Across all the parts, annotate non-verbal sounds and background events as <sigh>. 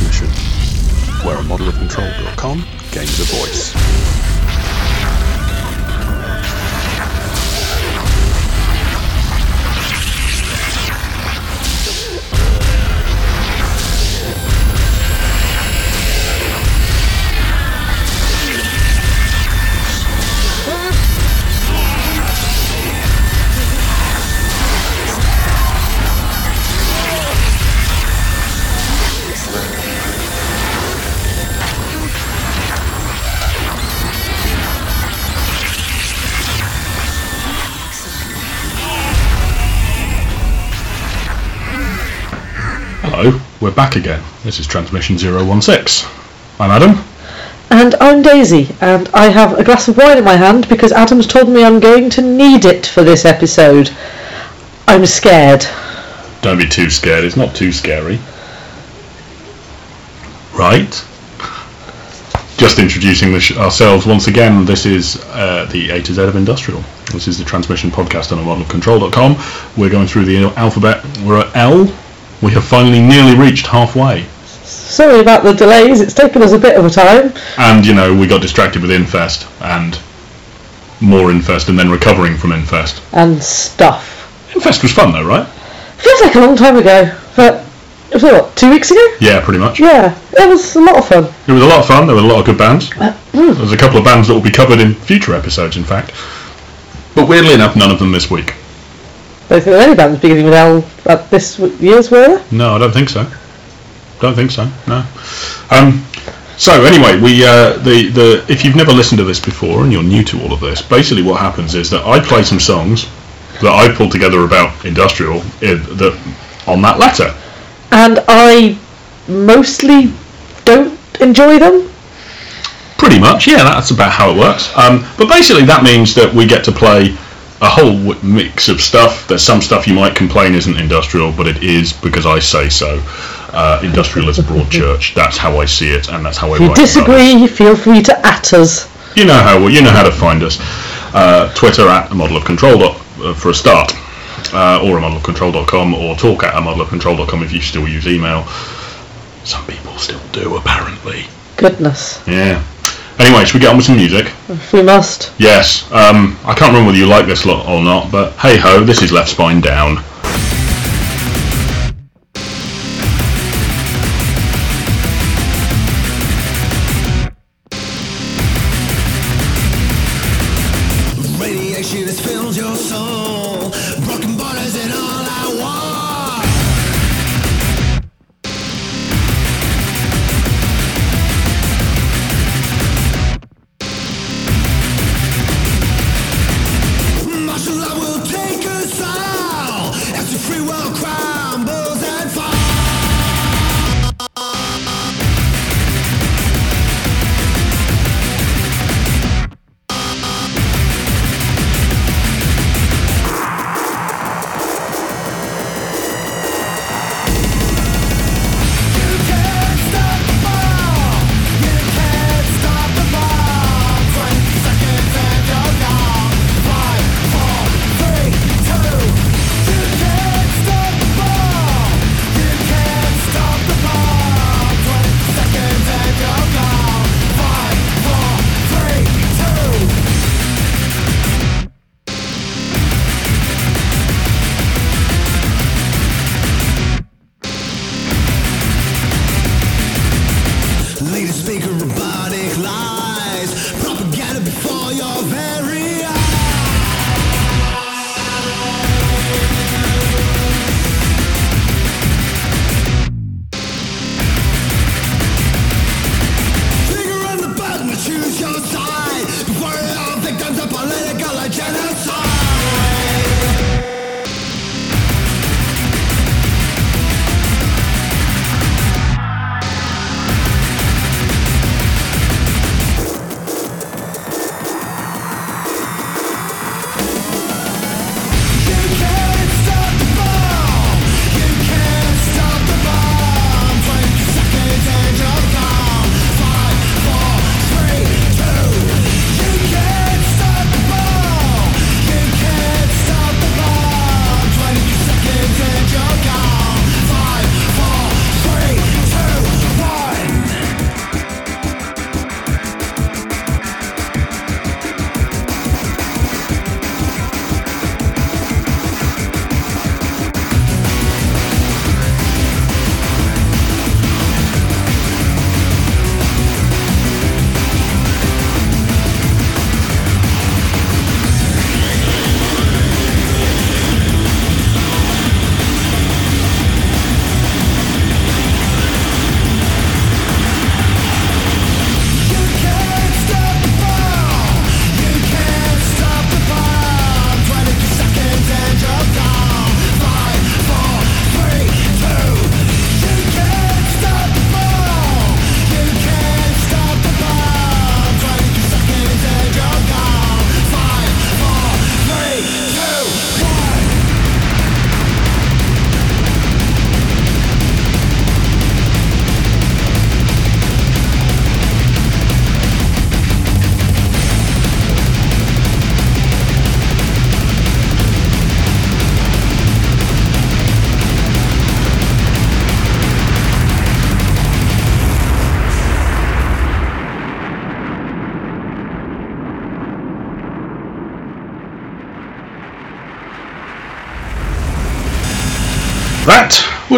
transmission, where a model of control.com gains a voice. We're back again. This is Transmission 016. I'm Adam. And I'm Daisy, and I have a glass of wine in my hand because Adam's told me I'm going to need it for this episode. I'm scared. Don't be too scared, it's not too scary. Right? Just introducing the sh- ourselves once again, this is uh, the A to Z of Industrial. This is the transmission podcast on a model of control.com. We're going through the alphabet. We're at L. We have finally nearly reached halfway. Sorry about the delays, it's taken us a bit of a time. And, you know, we got distracted with Infest and more Infest and then recovering from Infest. And stuff. Infest was fun though, right? Feels like a long time ago, but it was what, two weeks ago? Yeah, pretty much. Yeah, it was a lot of fun. It was a lot of fun. There were a lot of good bands. Uh, mm, There's a couple of bands that will be covered in future episodes, in fact. But weirdly enough, none of them this week. Don't think there are any bands beginning with L at this year's, were there? No, I don't think so. Don't think so. No. Um, so anyway, we uh, the the if you've never listened to this before and you're new to all of this, basically what happens is that I play some songs that I pulled together about industrial in, that on that letter. And I mostly don't enjoy them. Pretty much, yeah. That's about how it works. Um, but basically, that means that we get to play a whole mix of stuff. There's some stuff you might complain isn't industrial, but it is because I say so. Uh, industrial is a broad <laughs> church. That's how I see it, and that's how I. If you write about it. disagree, feel free to at us. You know how well, you know how to find us. Uh, Twitter at a model of control dot, uh, for a start, uh, or a model of control.com, or talk at a model of control.com if you still use email. Some people still do, apparently. Goodness, Yeah. Anyway, should we get on with some music? if we must. Yes. Um, I can't remember whether you like this lot or not, but hey ho, this is Left Spine Down.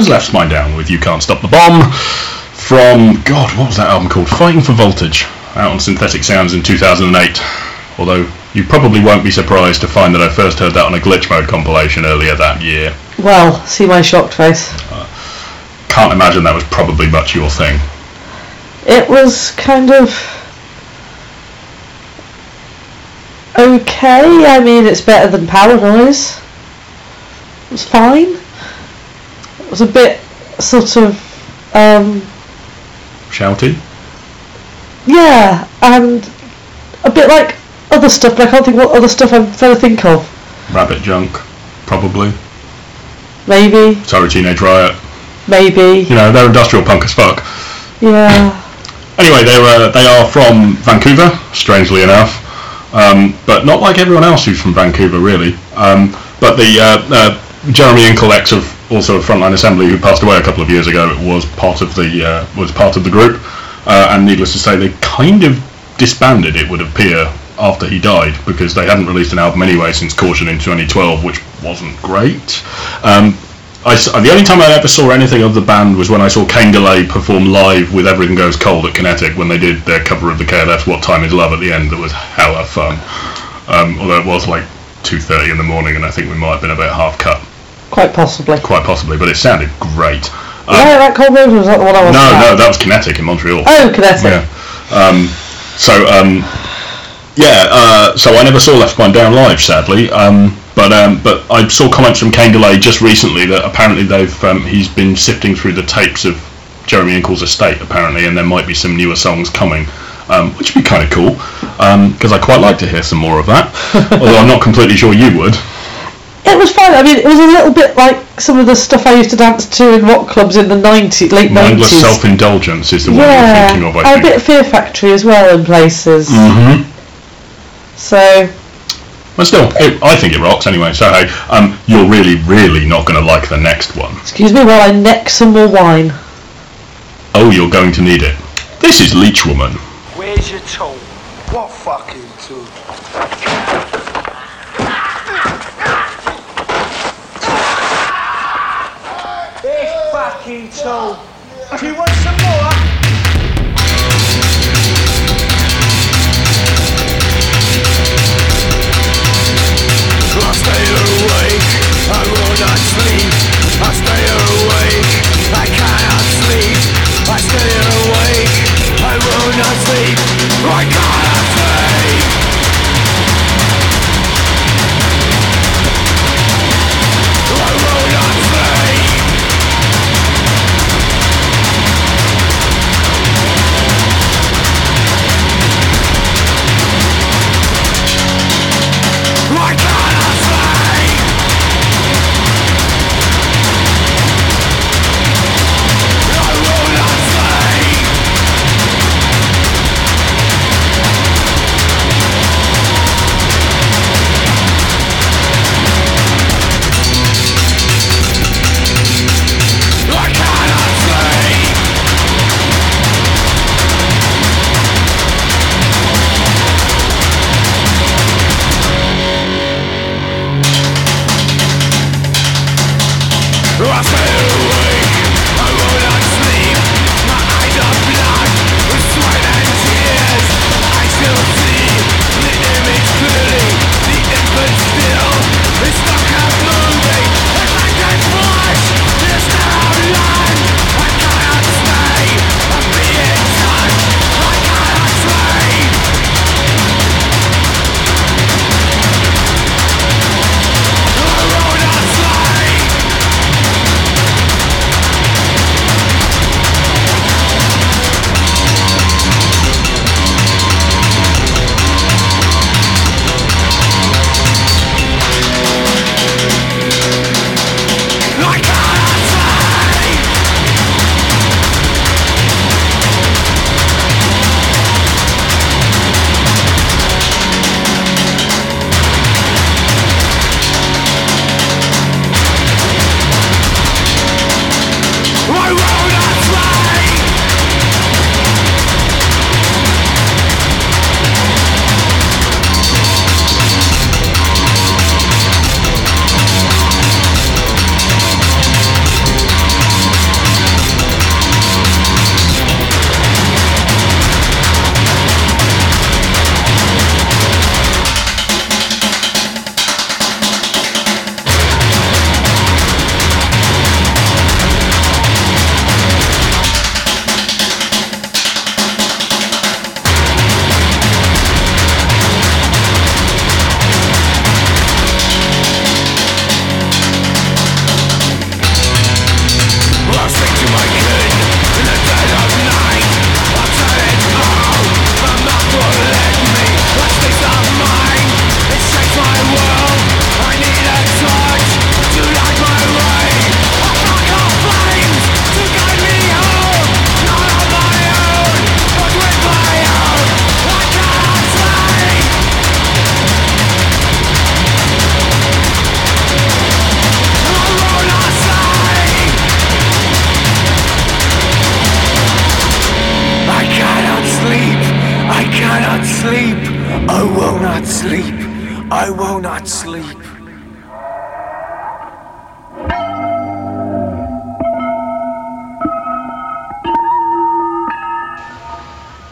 Was Left Spine Down with You Can't Stop the Bomb from, God, what was that album called? Fighting for Voltage, out on Synthetic Sounds in 2008. Although you probably won't be surprised to find that I first heard that on a Glitch Mode compilation earlier that year. Well, see my shocked face. Uh, can't imagine that was probably much your thing. It was kind of okay. I mean, it's better than Power Noise. It was fine. Was a bit sort of, um, Shouty? yeah, and a bit like other stuff, but I can't think what other stuff I'm trying to think of. Rabbit Junk? Probably. Maybe, Sorry, Teenage Riot. maybe, You know, they're industrial punk as fuck. yeah. <clears throat> Anyway, they're, uh, they are from Vancouver, strangely enough, um, but not like everyone else who's from Vancouver, really. Um, but the uh, uh, Jeremy Incolex of also Frontline Assembly, who passed away a couple of years ago, was part of the uh, was part of the group, uh, and needless to say, they kind of disbanded. It would appear after he died because they hadn't released an album anyway since Caution in 2012, which wasn't great. Um, I the only time I ever saw anything of the band was when I saw Kaine perform live with Everything Goes Cold at Kinetik when they did their cover of the KLF's What Time Is Love at the end. That was hella fun. Um, although it was like 2.30 in the morning and I think we might have been about half cut, Quite possibly. quite possibly, but it sounded great. Um, yeah, that cold version was that the one I was. no, no, that was Kinetik in Montreal. Oh, Kinetik. Yeah. Um, so um, yeah. Uh, so I never saw Left Spine Down live, sadly. Um, but um, but I saw comments from Kaine Delay just recently that apparently they've um, he's been sifting through the tapes of Jeremy Inkel's estate apparently, and there might be some newer songs coming. Um, which would be kind of cool because I quite like to hear some more of that. <laughs> although I'm not completely sure you would. It was fun. I mean, it was a little bit like some of the stuff I used to dance to in rock clubs in the 90s, late Mindless 90s. self-indulgence is the one yeah, you're thinking of, I a think. bit Fear Factory as well in places. hmm So, But still, it, I think it rocks anyway. So hey, um, you're really, really not going to like the next one. excuse me while I neck some more wine. Oh, you're going to need it. This is Leechwoman. Where's your tool? What fucking tool? Tool. Do you want some more? I stay awake, I will not sleep. I stay awake, I cannot sleep. I stay awake, I will not sleep. I cannot sleep.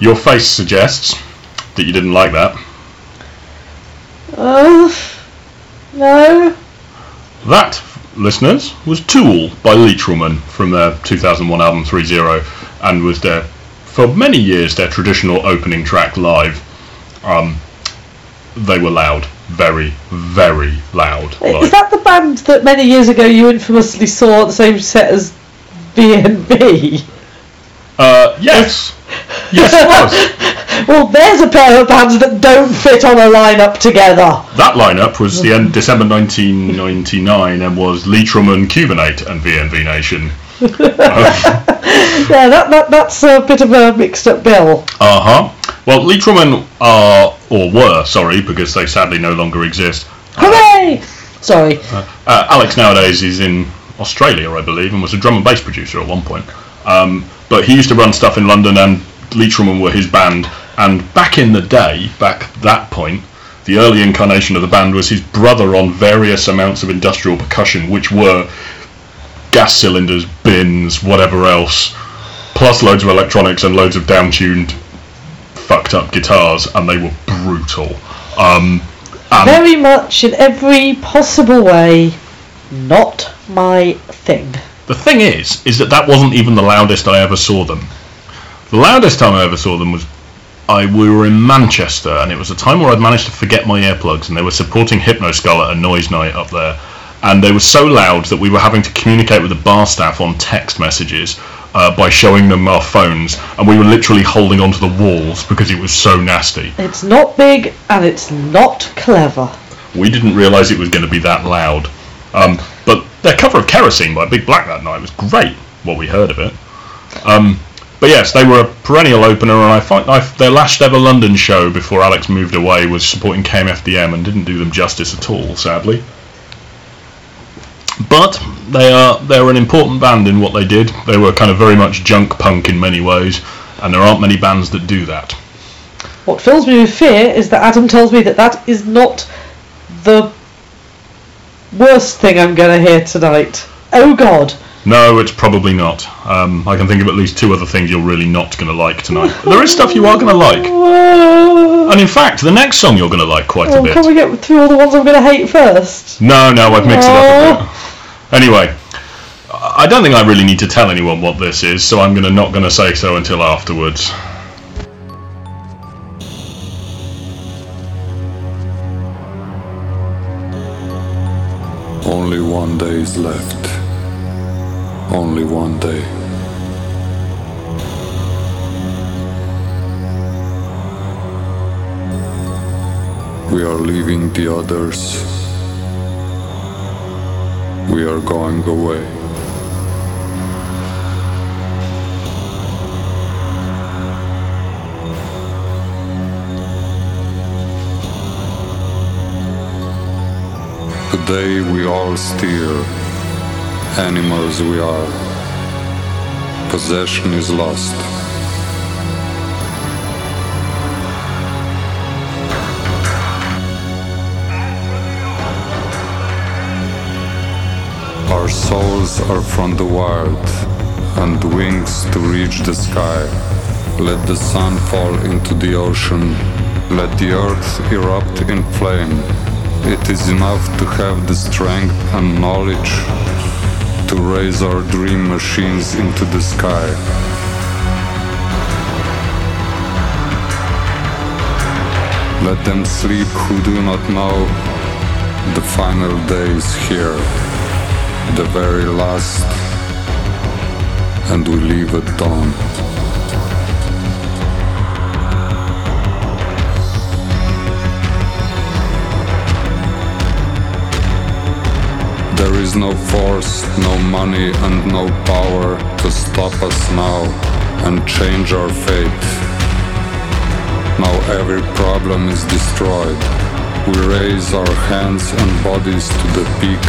Your face suggests that you didn't like that. Uh, no. That, listeners, was Tool by Leechwoman from their 2001 album 3-0 and was their, for many years, their traditional opening track live. Um, they were loud. Very, very loud. Is live. that the band that many years ago you infamously saw at the same set as VNV? Uh, yes. Yes, it was. <laughs> Well, there's a pair of bands that don't fit on a lineup together. That lineup was the end December 1999 and was Leechwoman, Cubanate and VNV Nation. <laughs> Yeah, that, that that's a bit of a mixed up bill. Uh huh. Well, Leechwoman are, or were, sorry, because they sadly no longer exist. Hooray! Sorry. Uh, Alex nowadays is in Australia, I believe, and was a drum and bass producer at one point. Um, but he used to run stuff in London, and Leechwoman were his band. And back in the day, back that point, the early incarnation of the band was his brother on various amounts of industrial percussion, which were gas cylinders, bins, whatever else, plus loads of electronics and loads of down-tuned, fucked up guitars, and they were brutal. Um, Very much in every possible way, not my thing. The thing is, is that that wasn't even the loudest I ever saw them. The loudest time I ever saw them was I we were in Manchester, and it was a time where I'd managed to forget my earplugs, and they were supporting Hypnoskull at a noise night up there, and they were so loud that we were having to communicate with the bar staff on text messages uh, by showing them our phones, and we were literally holding onto the walls because it was so nasty. It's not big and it's not clever. We didn't realise it was going to be that loud. Um, their cover of Kerosene by Big Black that night was great, what we heard of it. Um, but yes, they were a perennial opener, and I find I, their last ever London show before Alex moved away was supporting KMFDM and didn't do them justice at all, sadly. But they are they're an important band in what they did. They were kind of very much junk punk in many ways, and there aren't many bands that do that. What fills me with fear is that Adam tells me that that is not the worst thing I'm going to hear tonight. Oh God. No, it's probably not. Um, I can think of at least two other things you're really not going to like tonight. There is stuff you are going to like. <laughs> And in fact, the next song you're going to like quite a well, bit. can we get through all the ones I'm going to hate first? No, no, I've mixed it up a bit. Anyway, I don't think I really need to tell anyone what this is, so I'm gonna not going to say so until afterwards. Only one day is left. Only one day. We are leaving the others. We are going away. Today we all steer. Animals we are. Possession is lost. Our souls are from the wild and wings to reach the sky. Let the sun fall into the ocean. Let the earth erupt in flame. It is enough to have the strength and knowledge to raise our dream machines into the sky. Let them sleep who do not know the final day is here, the very last, and we leave at dawn. Is no force, no money, and no power to stop us now and change our fate. Now every problem is destroyed. We raise our hands and bodies to the peak,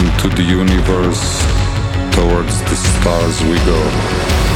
into the universe, towards the stars we go.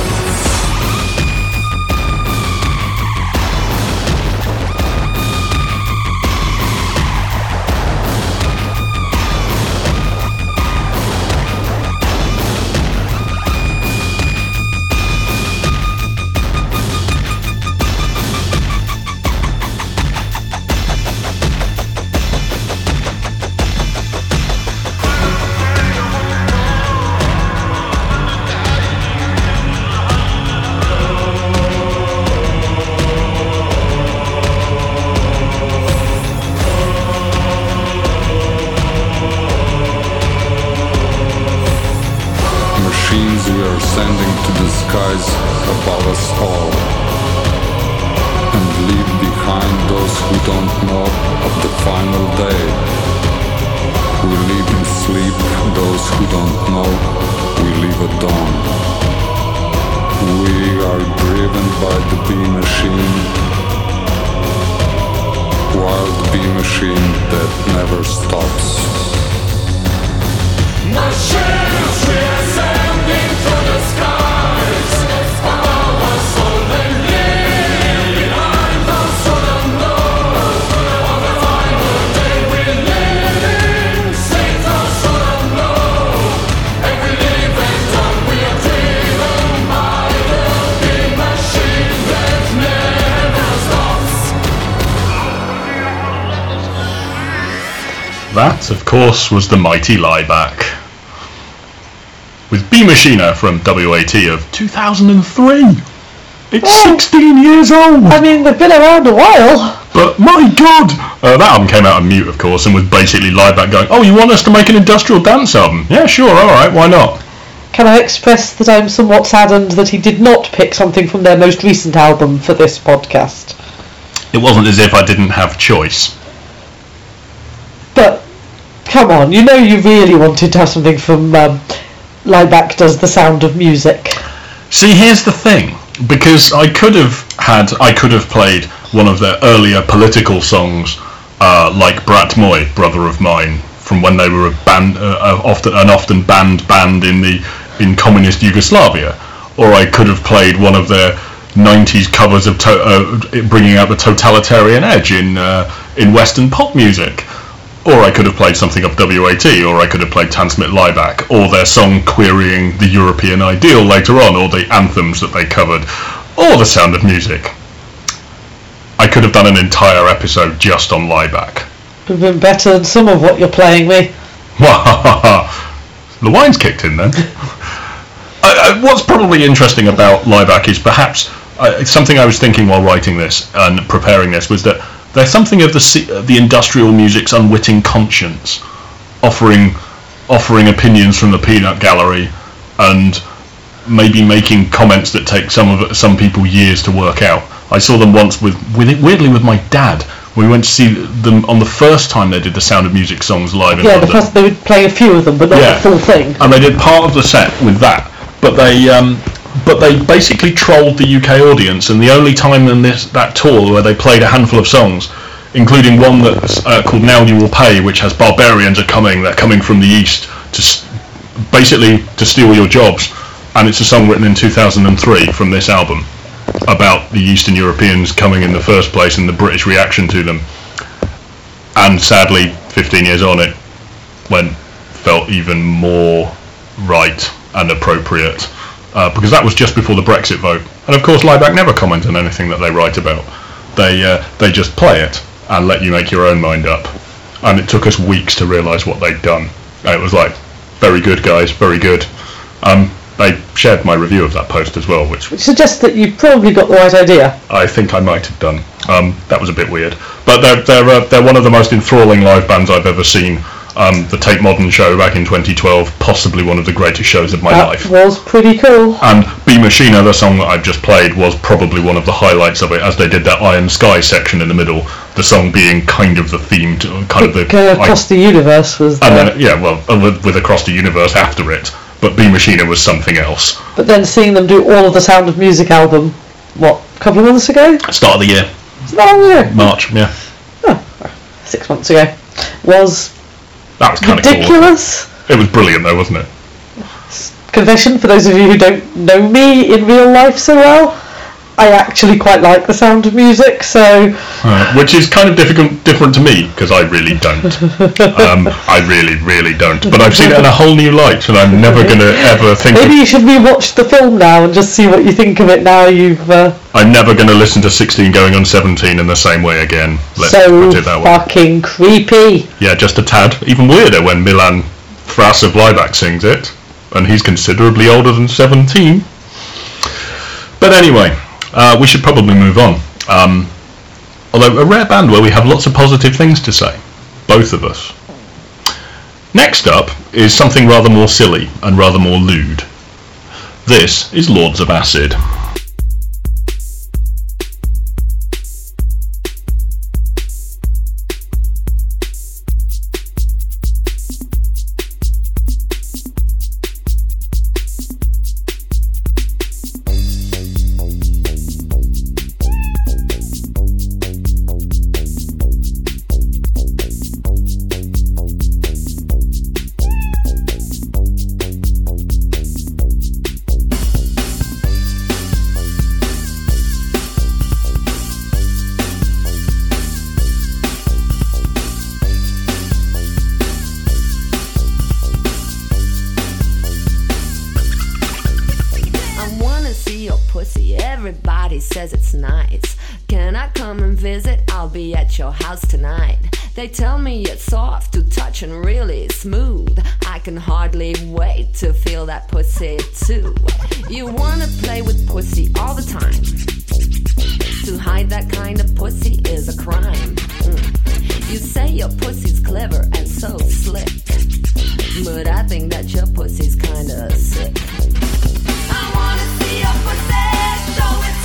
Of course, was the mighty Laibach. With B Mashina from WAT of 2003. It's Oh. 16 years old! I mean, they've been around a while. But my god! Uh, that album came out on mute, of course, and was basically Laibach going, Oh, you want us to make an industrial dance album? Yeah, sure, alright, why not? Can I express that I'm somewhat saddened that he did not pick something from their most recent album for this podcast? It wasn't as if I didn't have choice. But come on, you know you really wanted to have something from um, Laibach Does the Sound of Music. See, here's the thing, because I could have had, I could have played one of their earlier political songs, uh, like Brat Moj, Brother of Mine, from when they were a band, uh, uh, often an often banned band in the in communist Yugoslavia, or I could have played one of their 90s covers of to- uh, bringing out the totalitarian edge in uh, in Western pop music. Or I could have played something of WAT, or I could have played Transmit Laibach, or their song querying the European ideal later on, or the anthems that they covered, or The Sound of Music. I could have done an entire episode just on Laibach. Would have been better than some of what you're playing me. <laughs> the wine's kicked in then. <laughs> uh, uh, what's probably interesting about Laibach is perhaps uh, something I was thinking while writing this and preparing this was that there's something of the uh, the industrial music's unwitting conscience, offering offering opinions from the peanut gallery, and maybe making comments that take some of some people years to work out. I saw them once with, with it, weirdly with my dad. We went to see them on the first time they did the Sound of Music songs live in Yeah, the London first they would play a few of them, but not Yeah. the full thing. and they did part of the set with that. But they, um, but they basically trolled the UK audience, and the only time in this that tour where they played a handful of songs, including one that's uh, called "Now You Will Pay," which has barbarians are coming, they're coming from the east to s- basically to steal your jobs, and it's a song written in 2003 from this album about the Eastern Europeans coming in the first place and the British reaction to them. And sadly, 15 years on, it went felt even more right and appropriate uh, because that was just before the Brexit vote. And of course, Laibach never comment on anything that they write about. They uh, they just play it and let you make your own mind up. And it took us weeks to realise what they'd done. And it was like, very good guys, very good. Um, they shared my review of that post as well, which Which suggests that you probably got the right idea. I think I might have done. Um, that was a bit weird, but they're they're uh, they're one of the most enthralling live bands I've ever seen. Um, the Tate Modern show back in 2012, possibly one of the greatest shows of my life. That life. was pretty cool. And B Mashina, the song that I've just played, was probably one of the highlights of it, as they did that Iron Sky section in the middle. The song being kind of the theme, to, kind of the Uh, Across the Universe was and there. then yeah, well, uh, with, with Across the Universe after it. But B Mashina was something else. But then seeing them do all of the Sound of Music album, what, a couple of months ago? Start of the year, It's not long ago. March. Yeah, Six months ago. Was that was kind of cool. ridiculous. It was brilliant though, wasn't it? Confession, for those of you who don't know me in real life so well, I actually quite like the Sound of Music, so Uh, which is kind of difficult, different to me because I really don't. um, I really, really don't. But I've seen it in a whole new light, and I'm never going to ever think. maybe Of, you should rewatch the film now and just see what you think of it now you've uh, I'm never going to listen to 16 going on 17 in the same way again. Let's so put it that way. fucking creepy. Yeah, just a tad. Even weirder when Milan Fras of Laibach sings it, and he's considerably older than 17. But anyway, uh, we should probably move on. Um, although a rare band where we have lots of positive things to say, both of us. Next up is something rather more silly and rather more lewd. This is Lords of Acid. Hardly wait to feel that pussy too. You wanna play with pussy all the time. To hide that kind of pussy is a crime. Mm. You say your pussy's clever and so slick. But I think that your pussy's kinda sick. I wanna see your pussy, show it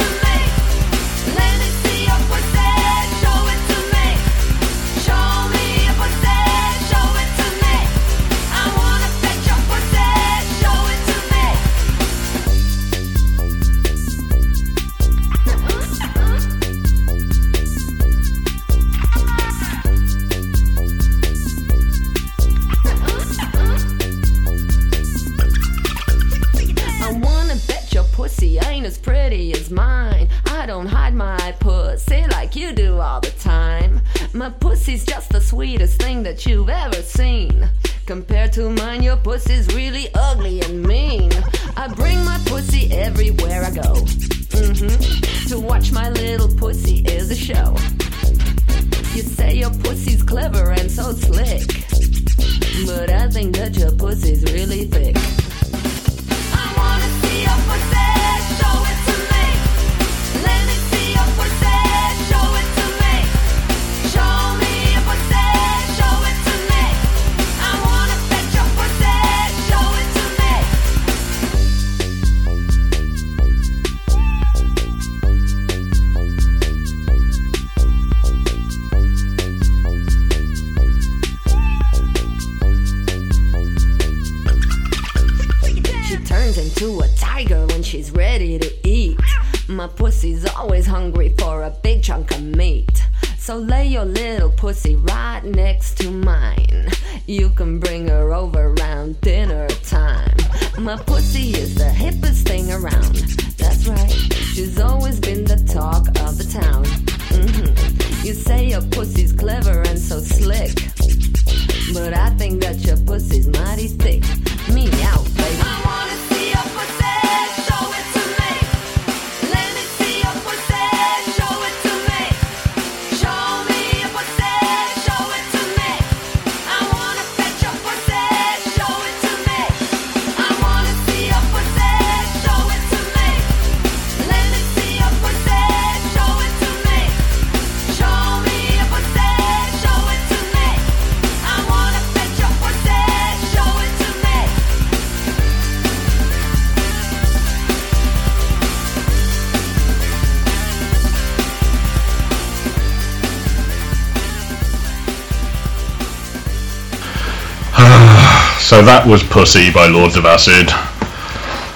So that was Pussy by Lords of Acid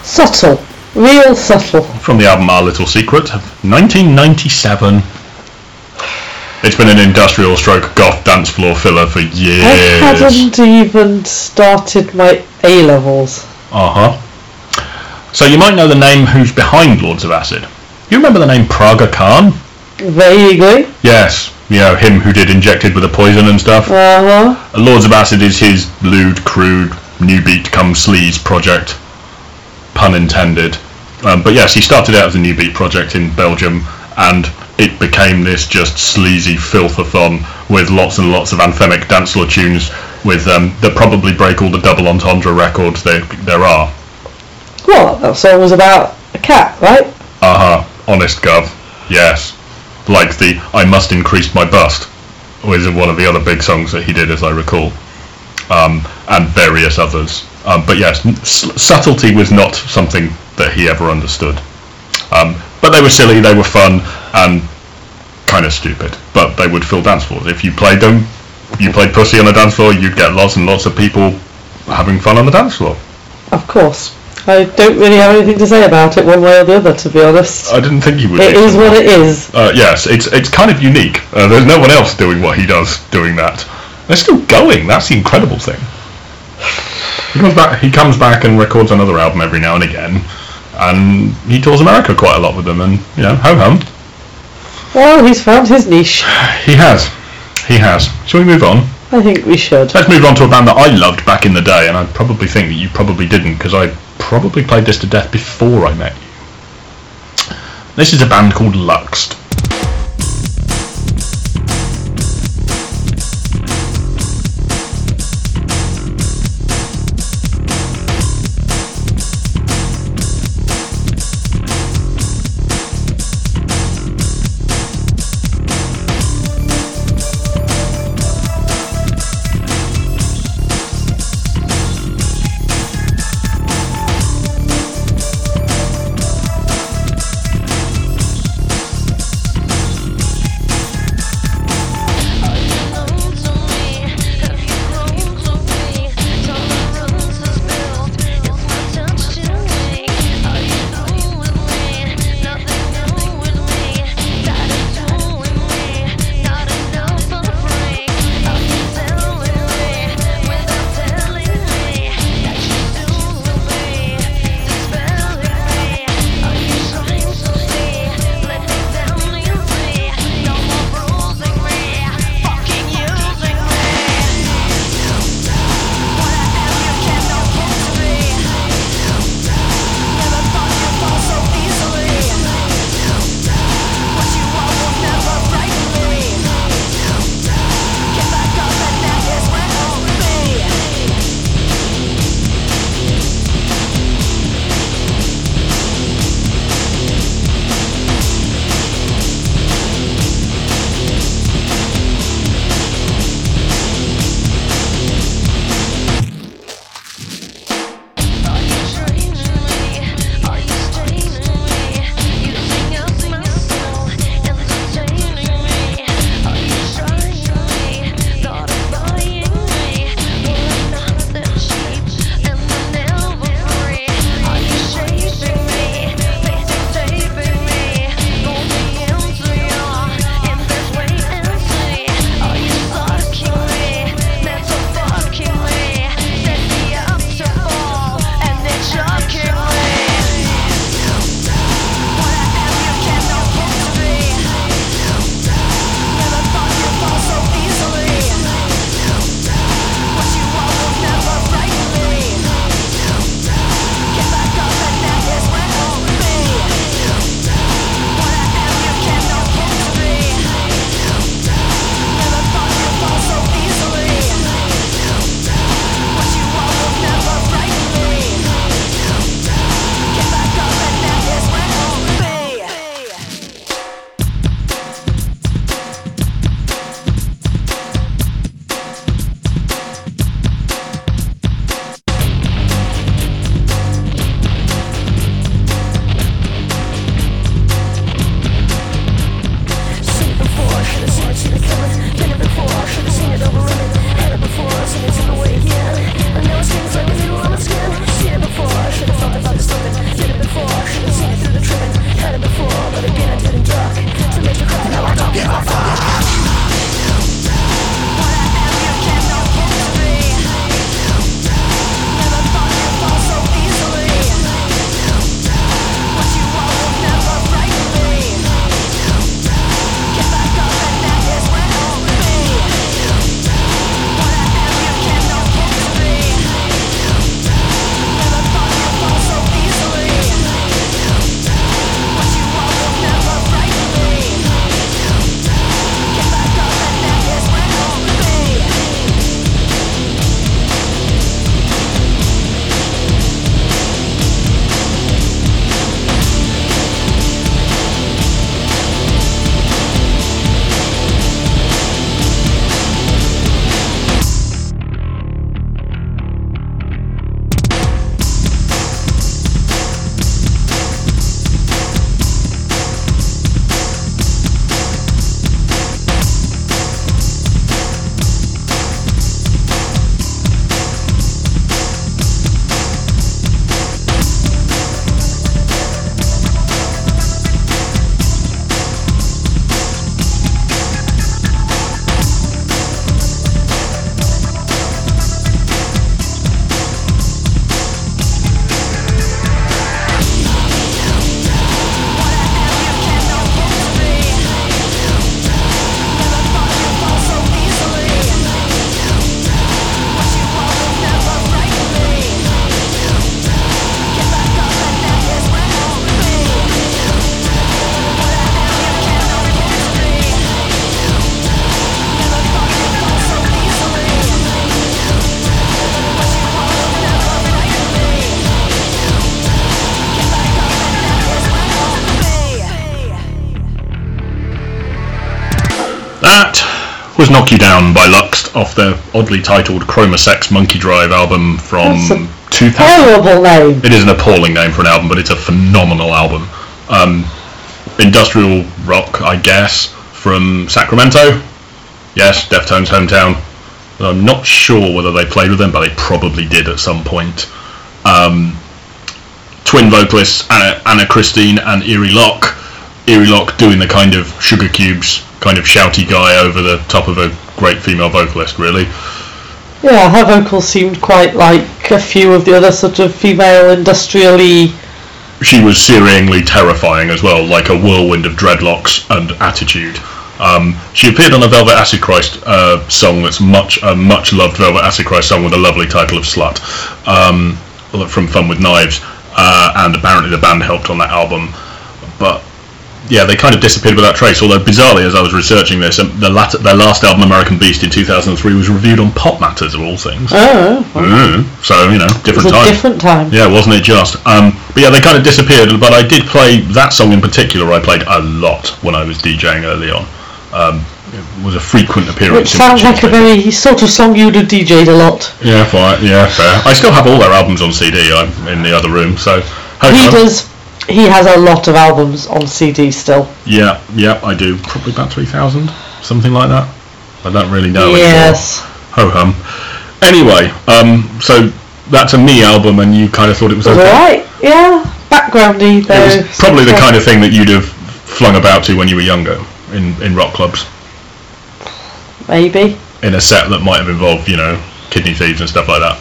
Subtle. Real subtle. from the album Our Little Secret of 1997. It's been an industrial stroke goth dance floor filler for years. I hadn't even started my A levels. Uh huh. So you might know the name who's behind Lords of Acid. You remember the name Praga Khan? Vaguely. Yes. You know, him who did Injected with a Poison and stuff. Uh huh. Lords of Acid is his lewd, crude, new beat come sleaze project. Pun intended. Um, but yes, he started out as a new beat project in Belgium, and it became this just sleazy filthathon with lots and lots of anthemic dance floor tunes with um, that probably break all the double entendre records there there are. What? That song was about a cat, right? Uh huh. Honest Gov. Yes. Like the I Must Increase My Bust was one of the other big songs that he did, as I recall. um, and various others. Um, but yes, s- subtlety was not something that he ever understood. Um, but they were silly, they were fun, and kind of stupid. But they would fill dance floors. If you played them, you played Pussy on the dance floor, you'd get lots and lots of people having fun on the dance floor. Of course. I don't really have anything to say about it one way or the other, to be honest. I didn't think he would. It is what it is. Uh, yes, it's it's kind of unique. Uh, there's no one else doing what he does doing that. They're still going. That's the incredible thing. He comes back. He comes back and records another album every now and again, and he tours America quite a lot with them. And you know, ho hum. Well, he's found his niche. <sighs> He has. He has. Shall we move on? I think we should. Let's move on to a band that I loved back in the day, and I probably think that you probably didn't because I probably played this to death before I met you. This is a band called Luxt. Knock You Down by Luxt off their oddly titled Chroma Sex Monkey Drive album from That's a 2000. Terrible name. It is an appalling name for an album, but it's a phenomenal album. Um, industrial rock, I guess, from Sacramento. Yes, Deftones' hometown. I'm not sure whether they played with them, but they probably did at some point. Um, twin vocalists Anna, Anna Christine and Erie Loch. Erie doing the kind of Sugar Cubes kind of shouty guy over the top of a great female vocalist, really. Yeah, her vocals seemed quite like a few of the other sort of female industrially. she was searingly terrifying as well, like a whirlwind of dreadlocks and attitude. Um, she appeared on a Velvet Acid Christ uh, song that's much a much loved Velvet Acid Christ song with a lovely title of Slut um, from Fun with Knives, uh, and apparently the band helped on that album. But yeah, they kind of disappeared without trace. Although bizarrely, as I was researching this, um, the lat- their last album, American Beast, in 2003, was reviewed on Pop Matters of all things. Oh, Mm, so you know, it different was a time. different time. Yeah, wasn't it just? Um, but yeah, they kind of disappeared. But I did play that song in particular. I played a lot when I was DJing early on. Um, it was a frequent appearance. Which sounds like a very sort of song you'd have DJ'd a lot. yeah, fine, yeah, fair. I still have all their albums on CD. I'm in the other room, so hey He ho. does. He has a lot of albums on CD still. Yeah, yeah, I do. Probably about three thousand, something like that. I don't really know. yes. Ho hum. Anyway, um, so that's a me album, and you kind of thought it was was okay. alright. Yeah. Backgroundy though. It was probably the kind of thing that you'd have flung about to when you were younger in, in rock clubs Maybe. in a set that might have involved, you know, Kidneythieves and stuff like that.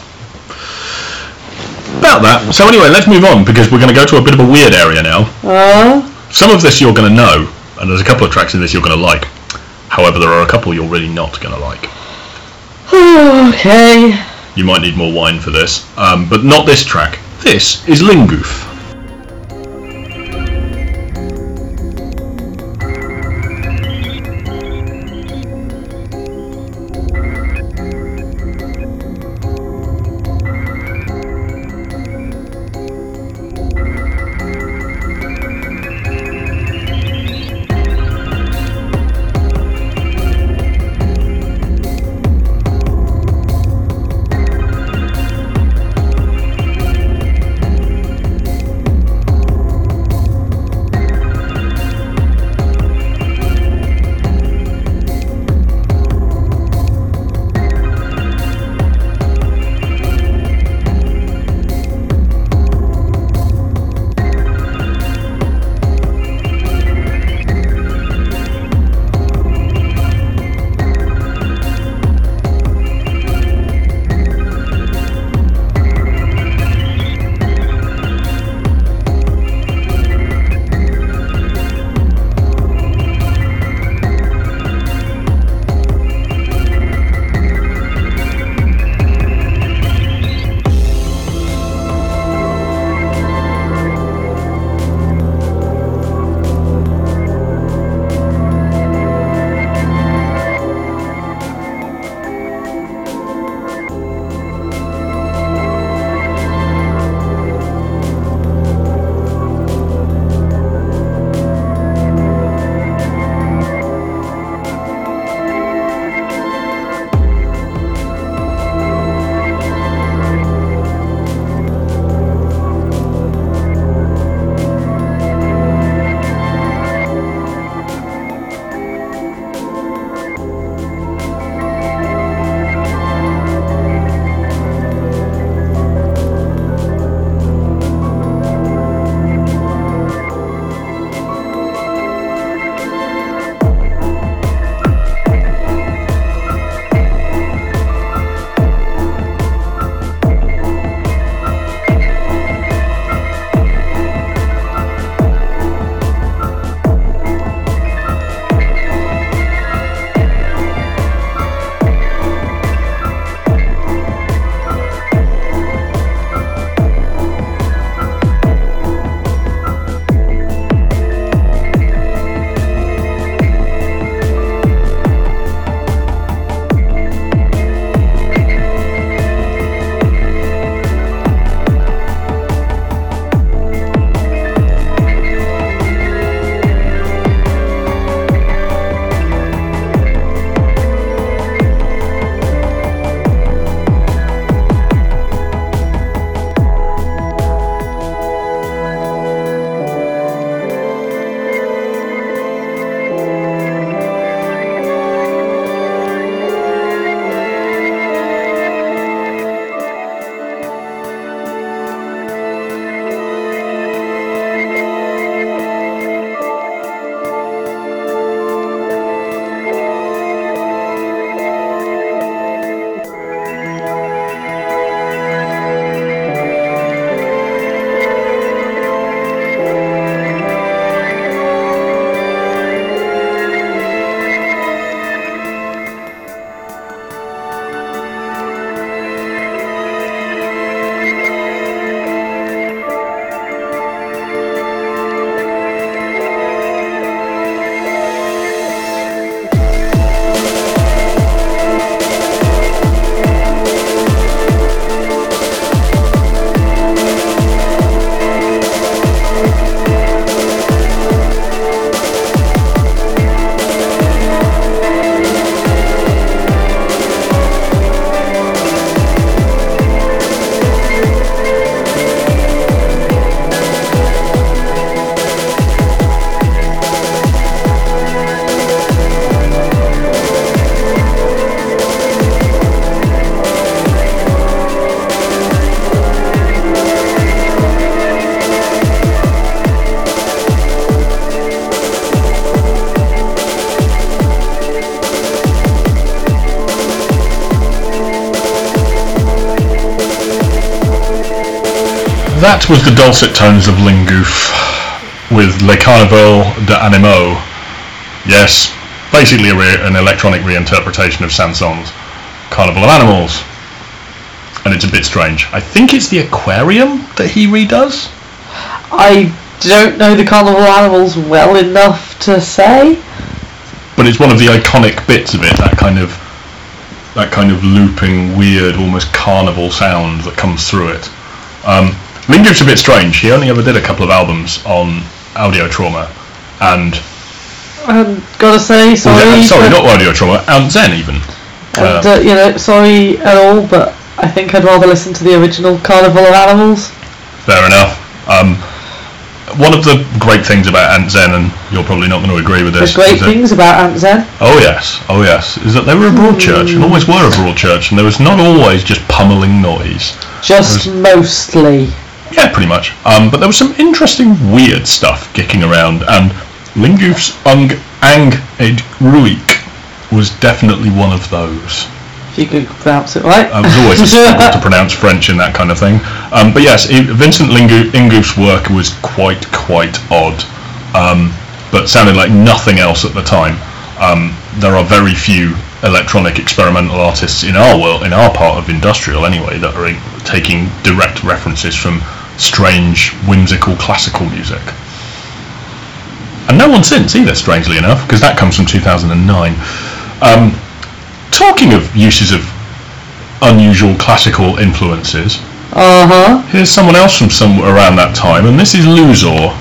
About that. So anyway, let's move on because we're going to go to a bit of a weird area now. Uh, Some of this you're going to know, and there's a couple of tracks in this you're going to like. However, there are a couple you're really not going to like. <sighs> okay. You might need more wine for this, um, but not this track. This is Lingouf. That was the dulcet tones of Lingouf with Le Carnaval de Animaux. Yes, basically a re- an electronic reinterpretation of Saint-Saëns's Carnival of Animals. And it's a bit strange. I think it's the aquarium that he redoes. I don't know the carnival of animals well enough to say. but it's one of the iconic bits of it. That kind of that kind of looping, weird, almost carnival sound that comes through it. Um, Lingouf's a bit strange. He only ever did a couple of albums on Audio Trauma, and Um, gotta say well, sorry. yeah, sorry, not Audio Trauma, Ant Zen even. And, uh, you know, sorry at all, but I think I'd rather listen to the original Carnival of Animals. Fair enough. Um, one of the great things about Ant Zen, and you're probably not going to agree with this. There's great that- things about Ant Zen. Oh yes, oh yes, is that they were a broad church and always were a broad church, and there was not always just pummeling noise. Just mostly. Yeah, pretty much. Um, but there was some interesting, weird stuff kicking around, and Lingouf's Ung Ang Ed Ruik was definitely one of those. If you could pronounce it right. I was always <laughs> a struggle to pronounce French and that kind of thing. Um, but yes, Vincent Lingouf's work was quite, quite odd, um, but sounded like nothing else at the time. Um, there are very few electronic experimental artists in our world, in our part of industrial anyway, that are taking direct references from strange, whimsical classical music. And no one since either, strangely enough, because that comes from 2009. Um, talking of uses of unusual classical influences, Uh huh. here's someone else from somewhere around that time, and this is Luzor.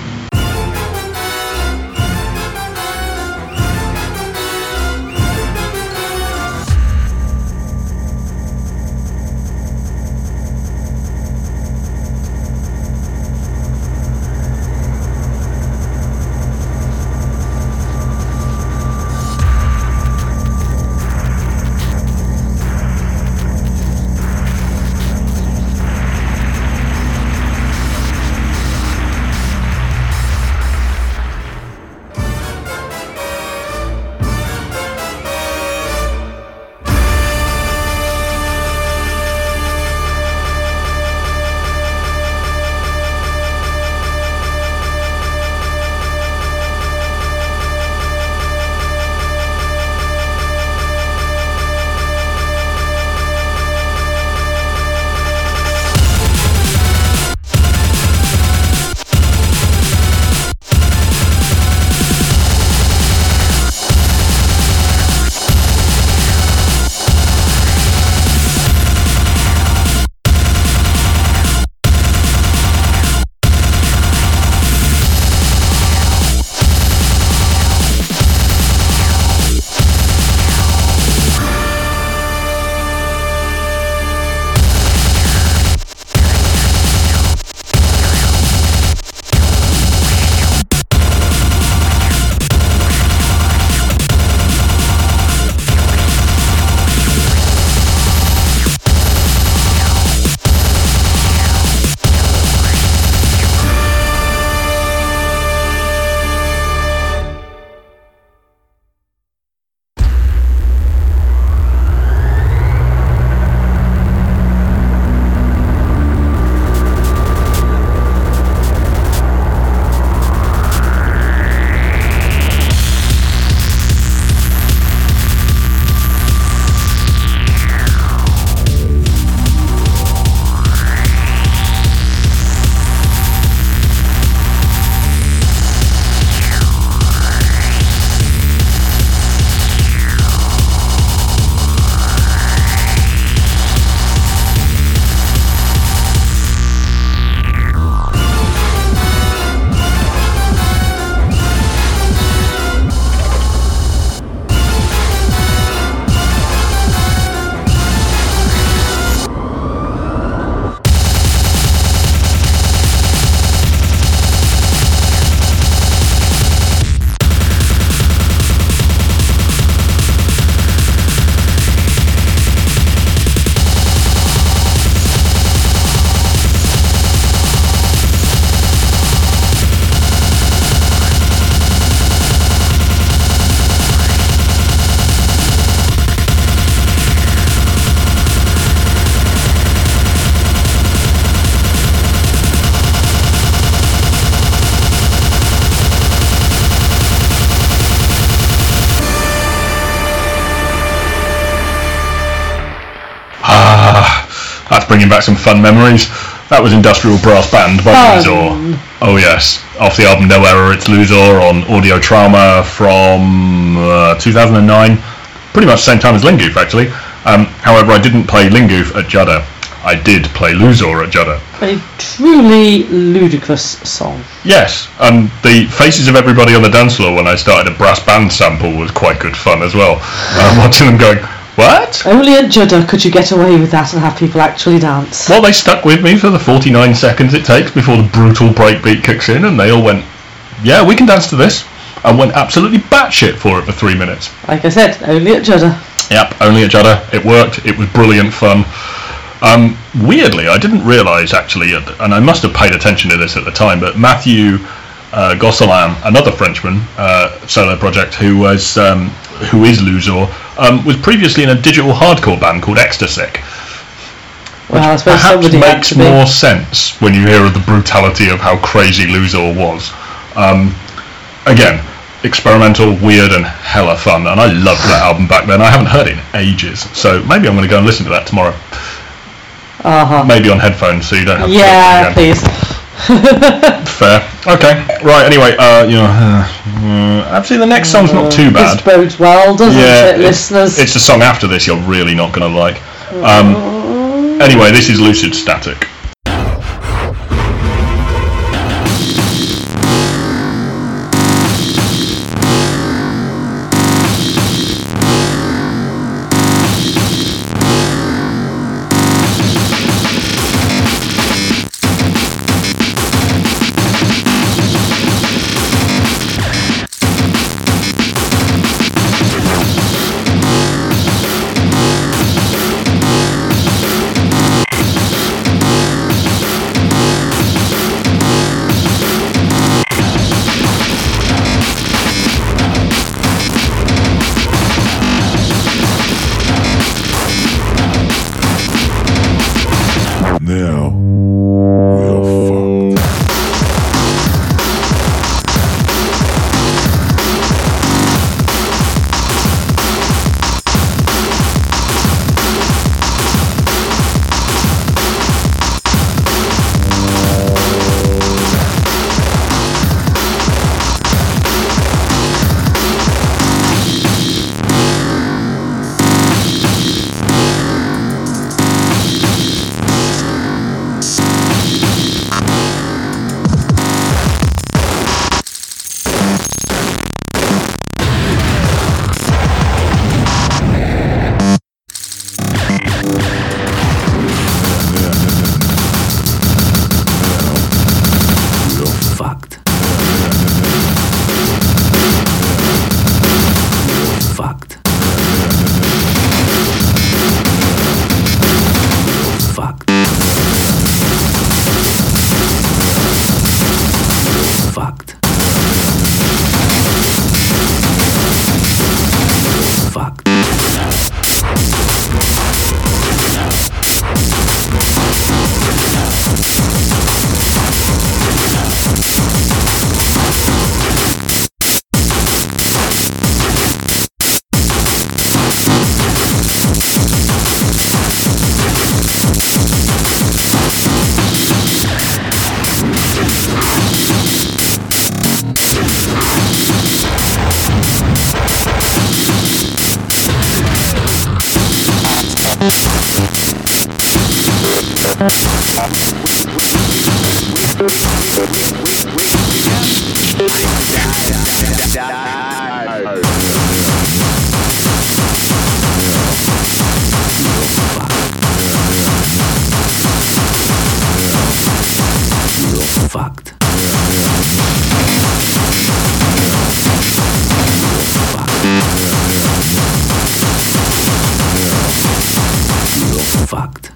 Bringing back some fun memories. That was Industrial Brass Band by Fun. Luzor. Oh yes, off the album No Error, it's Luzor on Audio Trauma from uh, 2009, pretty much the same time as Lingouf actually. Um, however, I didn't play Lingouf at Judder. I did play Luzor at Judder. A truly ludicrous song. Yes, and the faces of everybody on the dance floor when I started a brass band sample was quite good fun as well. Uh, <laughs> watching them going, what? Only at Judder could you get away with that and have people actually dance. Well, they stuck with me for the 49 seconds it takes before the brutal breakbeat kicks in, and they all went, yeah, we can dance to this. And went absolutely batshit for it for three minutes. Like I said, only at Judder. Yep, only at Judder. It worked. It was brilliant fun. Um, weirdly, I didn't realise actually, and I must have paid attention to this at the time, but Matthew uh, Gosselin, another Frenchman, uh, solo project who was um, who is Luzor, um, was previously in a digital hardcore band called Ecstasy. Well, I suppose Perhaps makes more sense when you hear of the brutality of how crazy Luzor was. Um, again, experimental, weird, and hella fun, and I loved that album back then. I haven't heard it in ages, so maybe I'm going to go and listen to that tomorrow. Uh-huh. Maybe on headphones, so you don't have to Yeah, please. <laughs> Fair. Okay. Right. Anyway, uh, you know, uh, uh, actually, the next song's not too bad. This bodes well, doesn't Yeah, it, listeners? it's the song after this you're really not going to like. Um, anyway, this is Lucid Static. Fucked.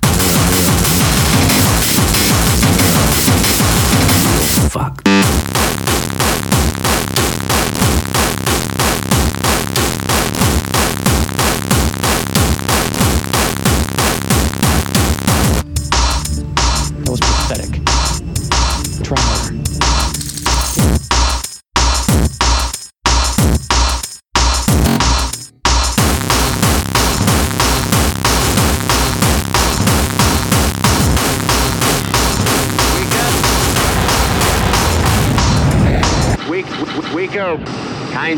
Fucked.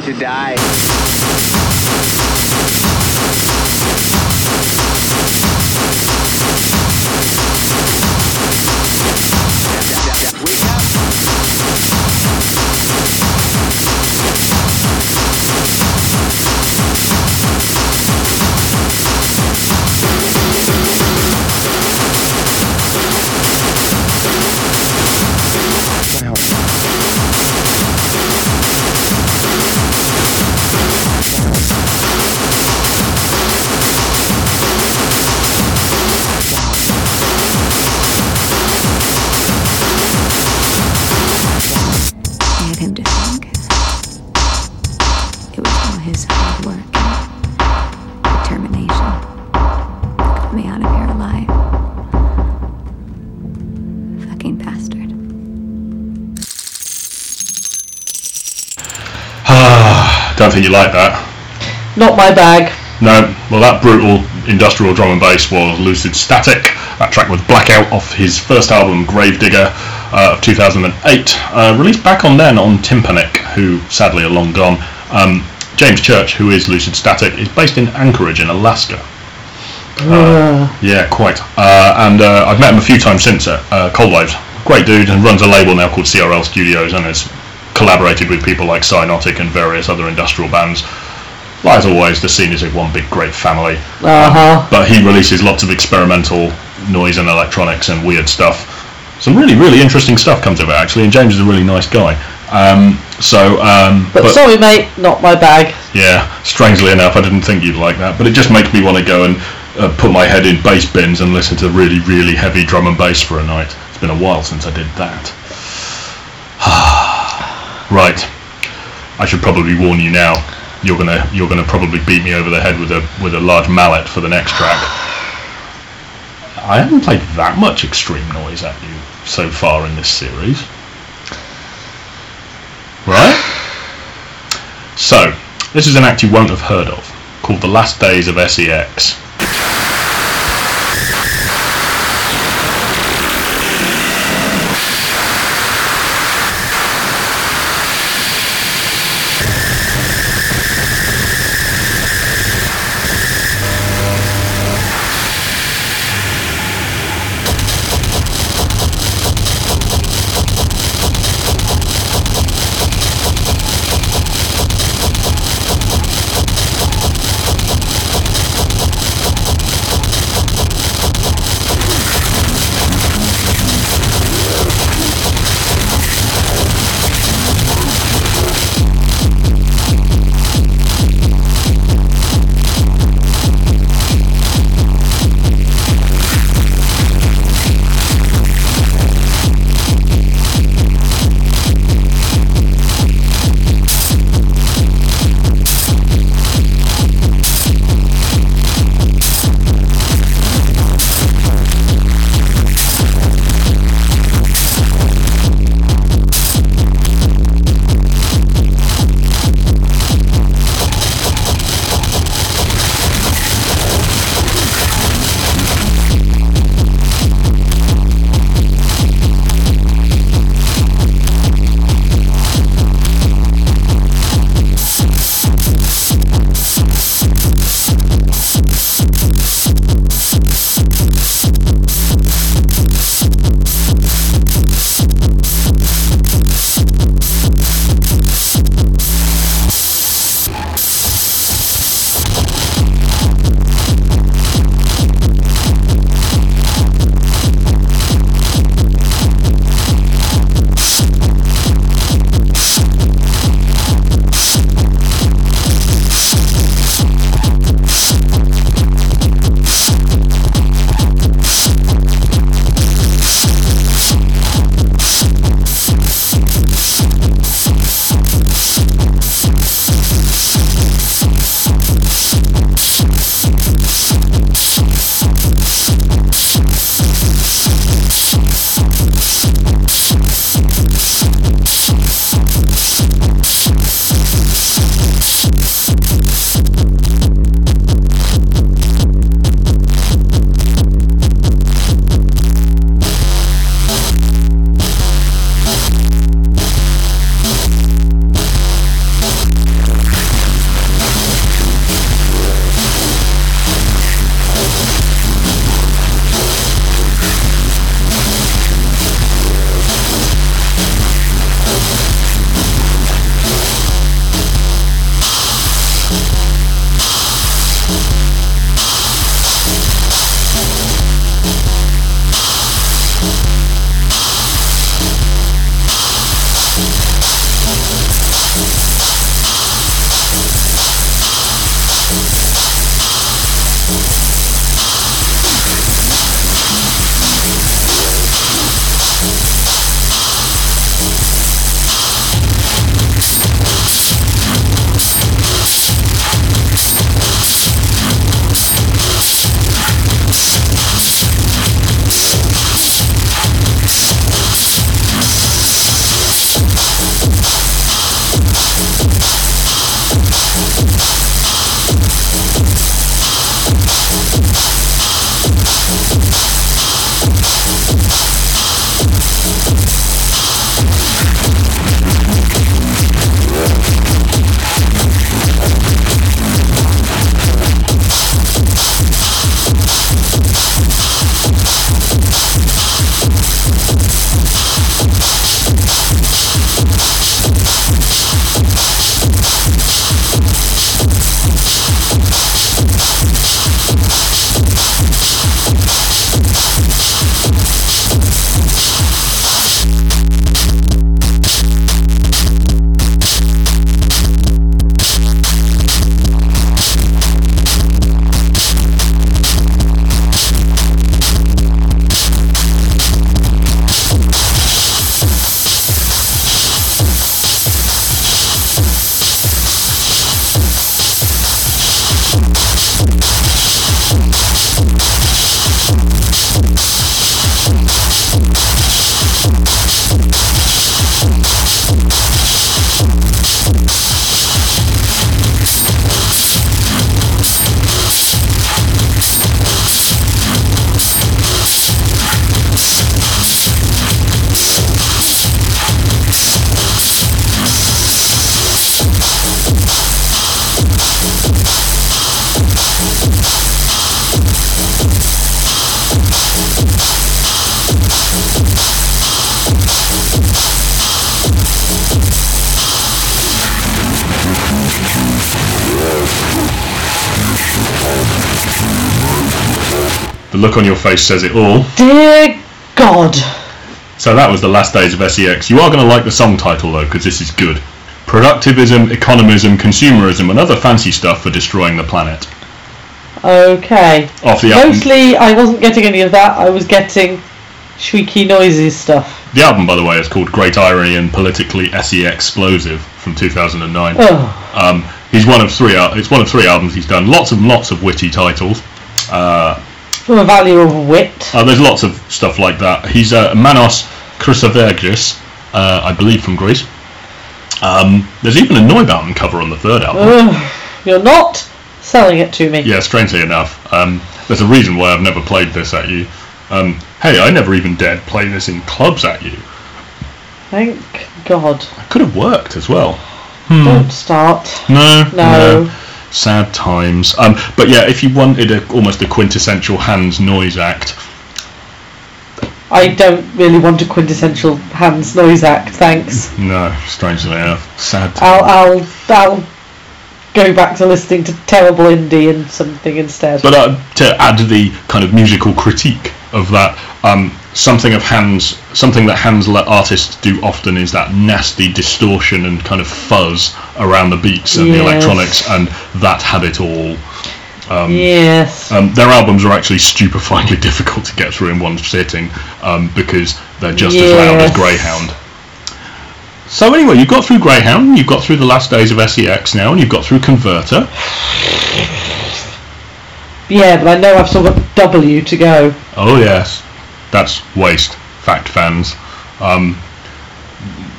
To die. Don't think you like that. Not my bag. No, well, that brutal industrial drum and bass was Lucid Static. That track was Blackout off his first album, Gravedigger, uh, of 2008. Uh, released back on then on Tympanik, who sadly are long gone. Um, James Church, who is Lucid Static, is based in Anchorage in Alaska. Uh, yeah, quite. Uh, and uh, I've met him a few times since at uh, Cold Waves. Great dude, and runs a label now called CRL Studios, and has collaborated with people like Cyanotic and various other industrial bands. Like as always, the scene is a one big great family. Uh huh. But he releases lots of experimental noise and electronics and weird stuff. Some really, really interesting stuff comes of it actually, and James is a really nice guy. Um, so, um, But, sorry, mate, not my bag. yeah, strangely enough, I didn't think you'd like that, but it just makes me want to go and uh, put my head in bass bins and listen to really, really heavy drum and bass for a night. It's been a while since I did that. Right, I should probably warn you now. You're gonna, you're gonna probably beat me over the head with a with a large mallet for the next track. I haven't played that much extreme noise at you so far in this series. Right? So, this is an act you won't have heard of, called The Last Days of SEX. Look on your face says it all. Dear God. So that was the last days of SEX. You are going to like the song title though, because this is good. Productivism, economism, consumerism, and other fancy stuff for destroying the planet. Okay. Off the album. Mostly, I wasn't getting any of that. I was getting shrieky, noises stuff. The album, by the way, is called Great Irony and Politically SE Explosive from 2009. Oh. Um, he's one of three. It's one of three albums he's done. Lots and lots of witty titles. Uh, From a value of wit. uh, there's lots of stuff like that. He's uh, Manos Chrysovergis, uh, I believe, from Greece. Um, there's even a Neubauten cover on the third album. Ugh, you're not selling it to me. Yeah, strangely enough. Um, there's a reason why I've never played this at you. Um, hey, I never even dared play this in clubs at you. Thank God. It could have worked as well. Don't start. No, No. Sad times. Um, but yeah, if you wanted a, almost a quintessential hands noise act, I don't really want a quintessential hands noise act, thanks. no, strangely enough, sad. I'll, I'll, I'll go back to listening to terrible indie and something instead. But uh, to add the kind of musical critique of that, um, something of Hands, something that Hands le- artists do often is that nasty distortion and kind of fuzz around the beats and the electronics, and that had it all. Um, yes. Um, their albums are actually stupefyingly <laughs> difficult to get through in one sitting um, because they're just as loud as Greyhound. So anyway, you've got through Greyhound, you've got through the last days of SEX now, and you've got through Converter. Yeah, but I know I've still got W to go. Oh yes, that's waste. Fact fans. Um,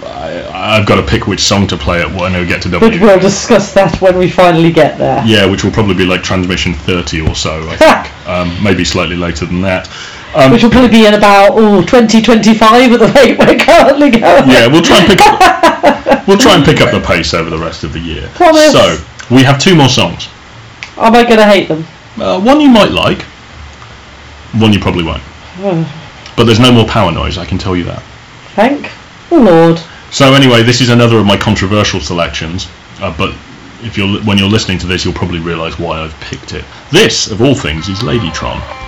I, I've got to pick which song to play at when I get to W. But <laughs> we'll discuss that when we finally get there. Yeah, which will probably be like transmission 30 or so, I think. <laughs> um, maybe slightly later than that. Um, Which will probably be in about oh, 2025 at the rate we're currently going. yeah, we'll try and pick up, <laughs> we'll try and pick up the pace over the rest of the year. Promise. So we have two more songs. Am I going to hate them? Uh, one you might like, one you probably won't. But there's no more power noise, I can tell you that. Thank the Lord. So anyway, this is another of my controversial selections. Uh, but if you're when you're listening to this, you'll probably realise why I've picked it. This, of all things, is Ladytron.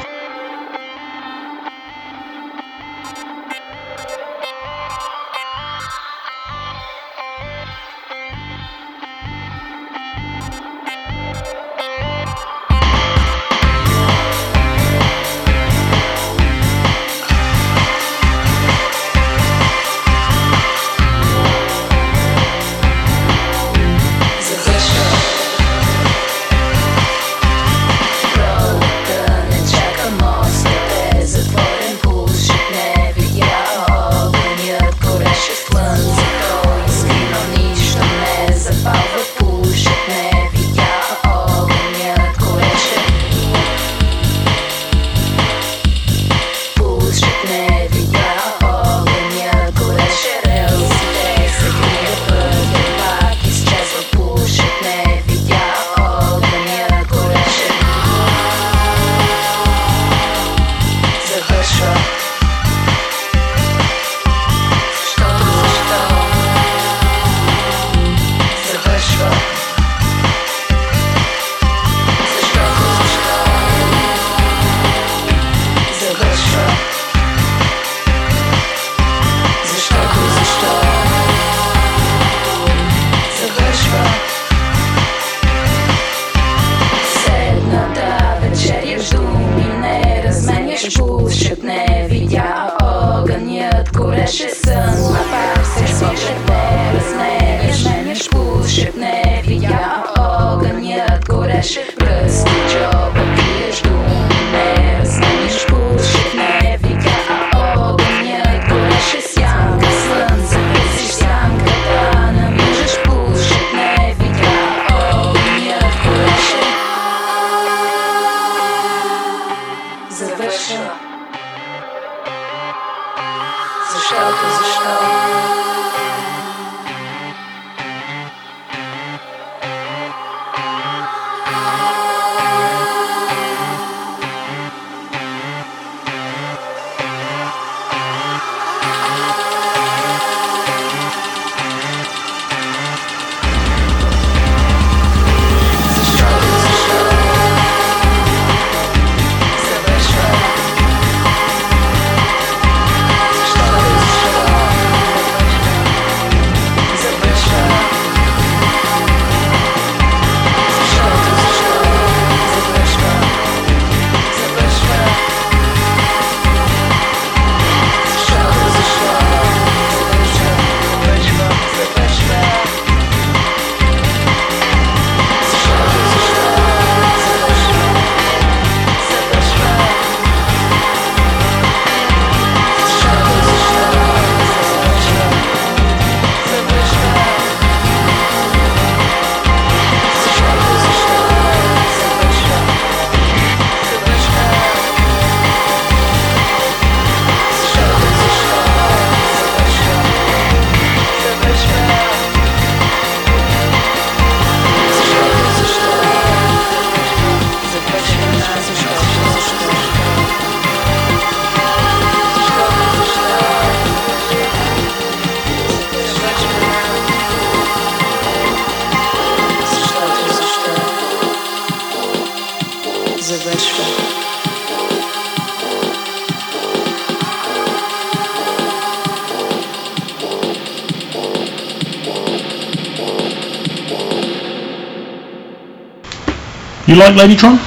You like Ladytron?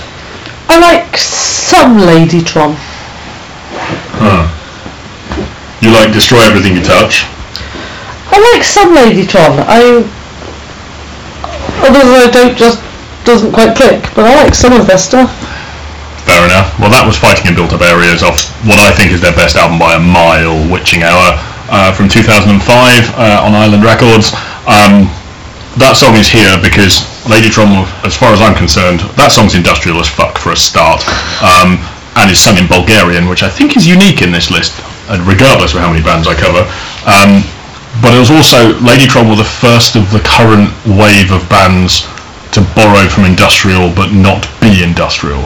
I like some Ladytron. Huh. You like Destroy Everything You Touch? I like some Ladytron. I others I don't just doesn't quite click, but I like some of their stuff. Fair enough. Well, that was Fighting in Built Up Areas off what I think is their best album by a mile, Witching Hour, uh, from 2005 uh, on Island Records. Um, that song is here because Ladytron, as far as I'm concerned, that song's industrial as fuck for a start, um, and is sung in Bulgarian, which I think is unique in this list, and regardless of how many bands I cover. Um, but it was also Ladytron were the first of the current wave of bands to borrow from industrial but not be industrial.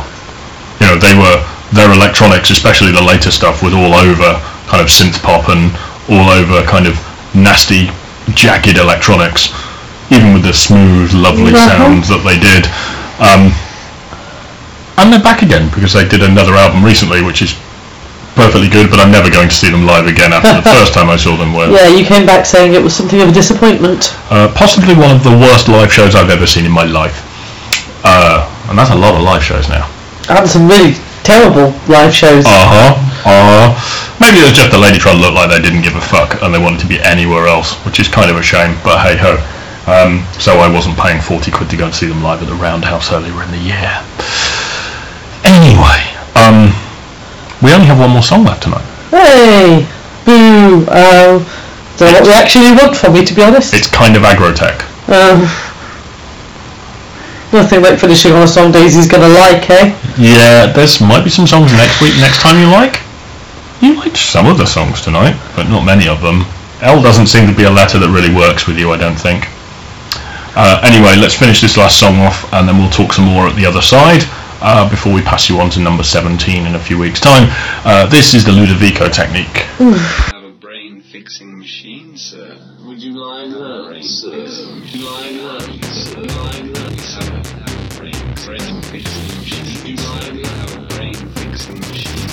You know, they were their electronics, especially the later stuff, was all over kind of synth pop and all over kind of nasty, jagged electronics, even with the smooth, lovely Mhm. sounds that they did. Um, and they're back again because they did another album recently, which is perfectly good. But I'm never going to see them live again after the <laughs> first time I saw them. Where Yeah, you came back saying it was something of a disappointment. uh, possibly one of the worst live shows I've ever seen in my life. Uh, and that's a lot of live shows now. And some really terrible live shows. Uh huh. Uh huh. Maybe it was just the Ladytron looked like they didn't give a fuck and they wanted to be anywhere else, which is kind of a shame. But hey ho. Um, so I wasn't paying forty quid to go and see them live at the Roundhouse earlier in the year. Anyway, um, we only have one more song left tonight. Hey! Boo! Uh, don't know what you actually want from me, to be honest. It's kind of aggrotech. Um, nothing like finishing on a song Daisy's gonna like, eh? Yeah, there's might be some songs next week, next time you like. You liked some of the songs tonight, but not many of them. L doesn't seem to be a letter that really works with you, I don't think. Uh, anyway, let's finish this last song off, and then we'll talk some more at the other side uh, before we pass you on to number 17 in a few weeks' time. Uh, this is the Ludovico technique. have a brain fixing machine, sir. Would you like that, sir? Would you like that, sir? Would you like that, sir? Have a brain, brain fixing machine. Would you like that? Have a brain fixing machine,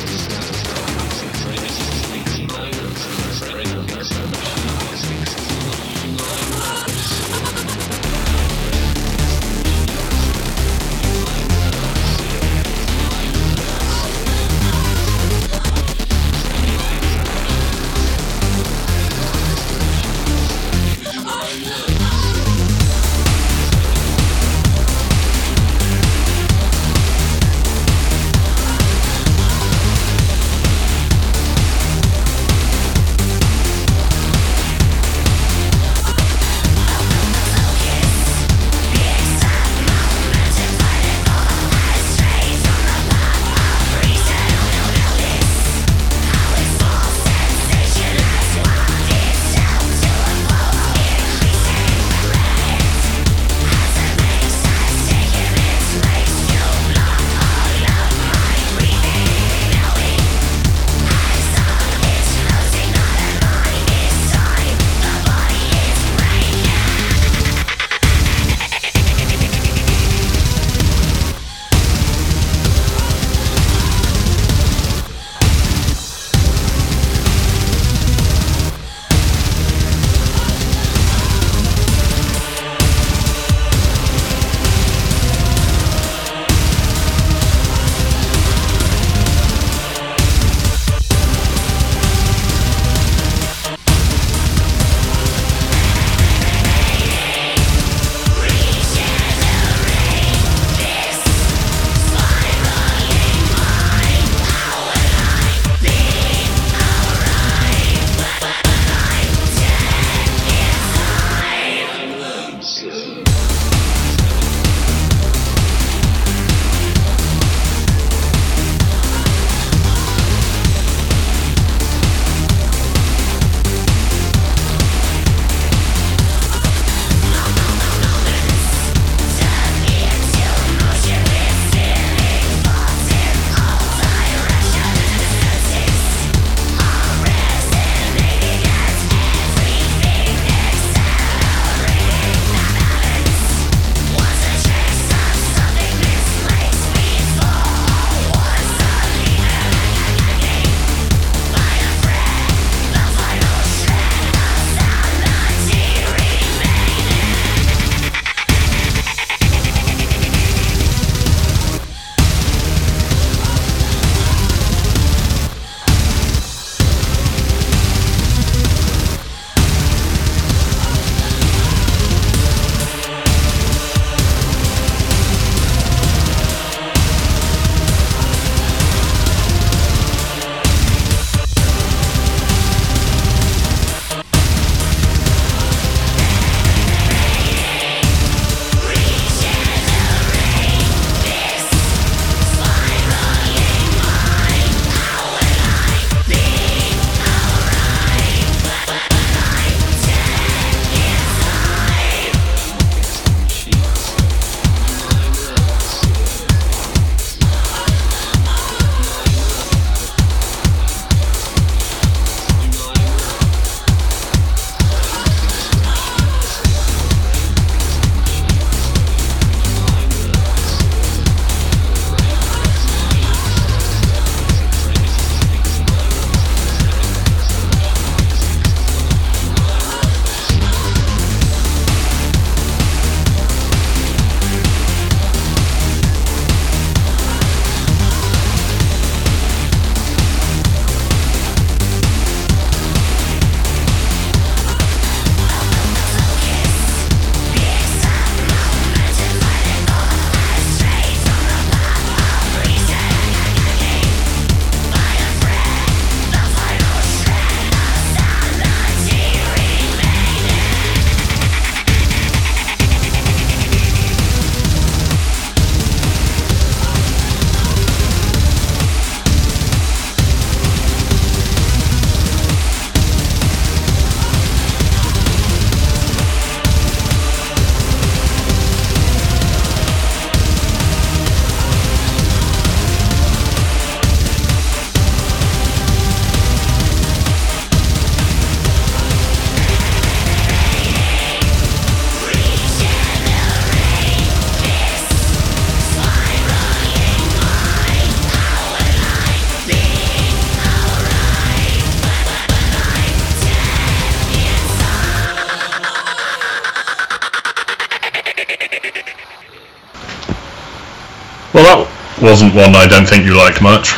wasn't one I don't think you liked much.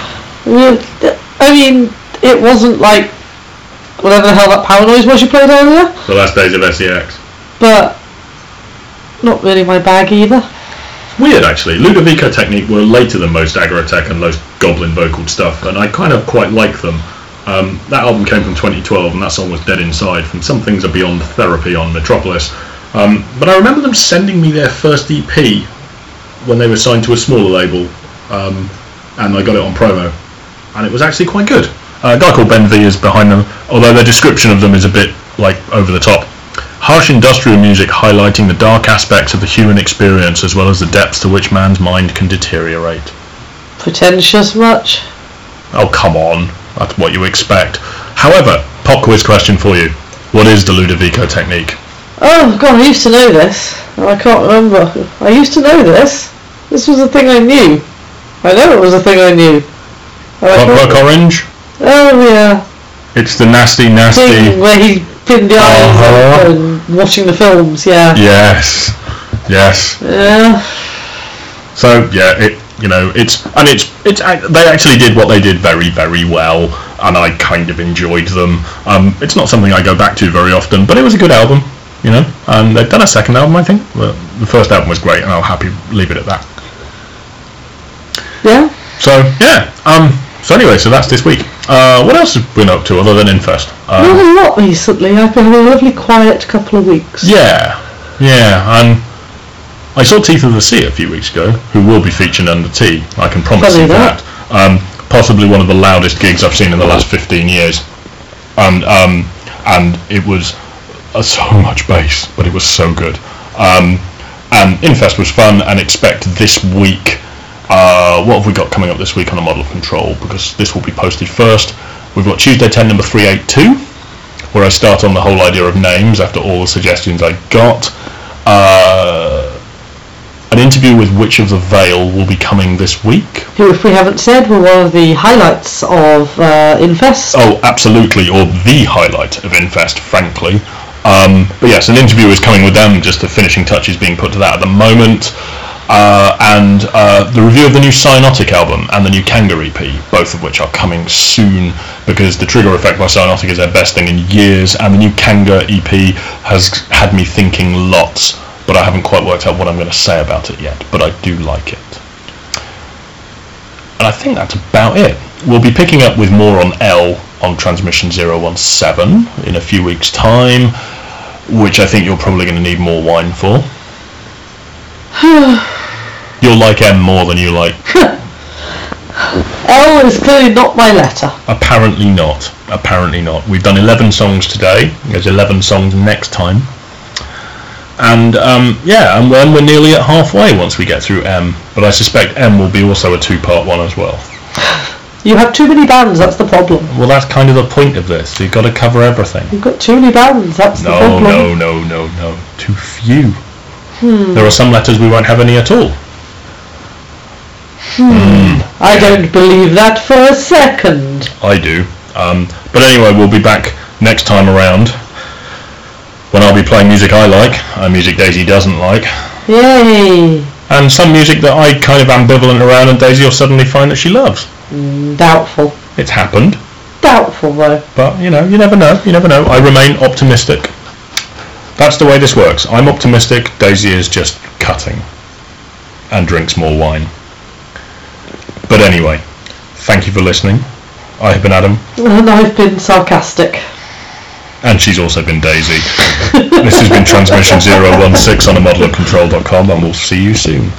I mean, it wasn't like whatever the hell that power noise was you played earlier, The last days of SEX. but not really my bag either. Weird actually. Ludovico Technique were later than most Aggrotech and most Goblin vocal stuff, and I kind of quite like them. Um, that album came from 2012, and that song was Dead Inside from Some Things Are Beyond Therapy on Metropolis. Um, but I remember them sending me their first EP when they were signed to a smaller label, um, and I got it on promo, and it was actually quite good. Uh, a guy called Ben V is behind them, although their description of them is a bit like over the top. Harsh industrial music highlighting the dark aspects of the human experience as well as the depths to which man's mind can deteriorate. Pretentious much? Oh, come on. That's what you expect. However, pop quiz question for you. What is the Ludovico technique? Oh god, I used to know this. I can't remember. I used to know this. This was a thing I knew. I know it was a thing I knew. I Clockwork Orange? Oh yeah. It's the nasty, nasty. Thing where he pinned the eyes Uh-huh. and watching the films, yeah. Yes. Yes. Yeah. So yeah, it you know it's and it's it's they actually did what they did very very well, and I kind of enjoyed them. Um, it's not something I go back to very often, but it was a good album, you know. And they've done a second album, I think. The first album was great, and I'll happy leave it at that. Yeah. So yeah. Um. So anyway, so that's this week. Uh, what else have we been up to other than Infest? Not Um, a lot recently. I've been having a lovely quiet couple of weeks. yeah, yeah. Um, I saw Teeth of the Sea a few weeks ago, who will be featured under T. I can promise Funny you that. that. Um, possibly one of the loudest gigs I've seen in the last 15 years, and um, and it was uh, so <laughs> much bass, but it was so good. Um, and Infest was fun, and expect this week. Uh, what have we got coming up this week on a model of control? Because this will be posted first. We've got Tuesday 10 number 382, where I start on the whole idea of names after all the suggestions I got. Uh, an interview with Witch of the Vale will be coming this week. Who, if we haven't said, were one of the highlights of uh, Infest. Oh, absolutely, or the highlight of Infest, frankly. Um, but yes, an interview is coming with them, just the finishing touches being put to that at the moment. Uh, and uh, the review of the new Cyanotic album and the new Kanga EP, both of which are coming soon because the Trigger Effect by Cyanotic is their best thing in years, and the new Kanga EP has had me thinking lots, but I haven't quite worked out what I'm going to say about it yet, but I do like it. And I think that's about it. We'll be picking up with more on L on Transmission 017 in a few weeks' time, which I think you're probably going to need more wine for. <sighs> You'll like M more than you like. <laughs> L is clearly not my letter. Apparently not. Apparently not. We've done 11 songs today. There's 11 songs next time. And um, yeah, and then we're nearly at halfway once we get through M. But I suspect M will be also a two-part one as well. You have too many bands, that's the problem. Well, that's kind of the point of this. You've got to cover everything. You've got too many bands, that's the problem. No, no, no, no, no. Too few. Hmm. There are some letters we won't have any at all. Hmm. I don't believe that for a second. I do. Um, but anyway, we'll be back next time around when I'll be playing music I like and music Daisy doesn't like, Yay. and some music that I kind of ambivalent around, and Daisy will suddenly find that she loves. Mm, doubtful. It's happened, Doubtful though. but you know, you never know. You never know. I remain optimistic. That's the way this works. I'm optimistic. Daisy is just cutting and drinks more wine. But anyway, thank you for listening. I have been Adam, And I've been sarcastic. and she's also been Daisy. <laughs> this has been Transmission 016 on a model of control.com, and we'll see you soon.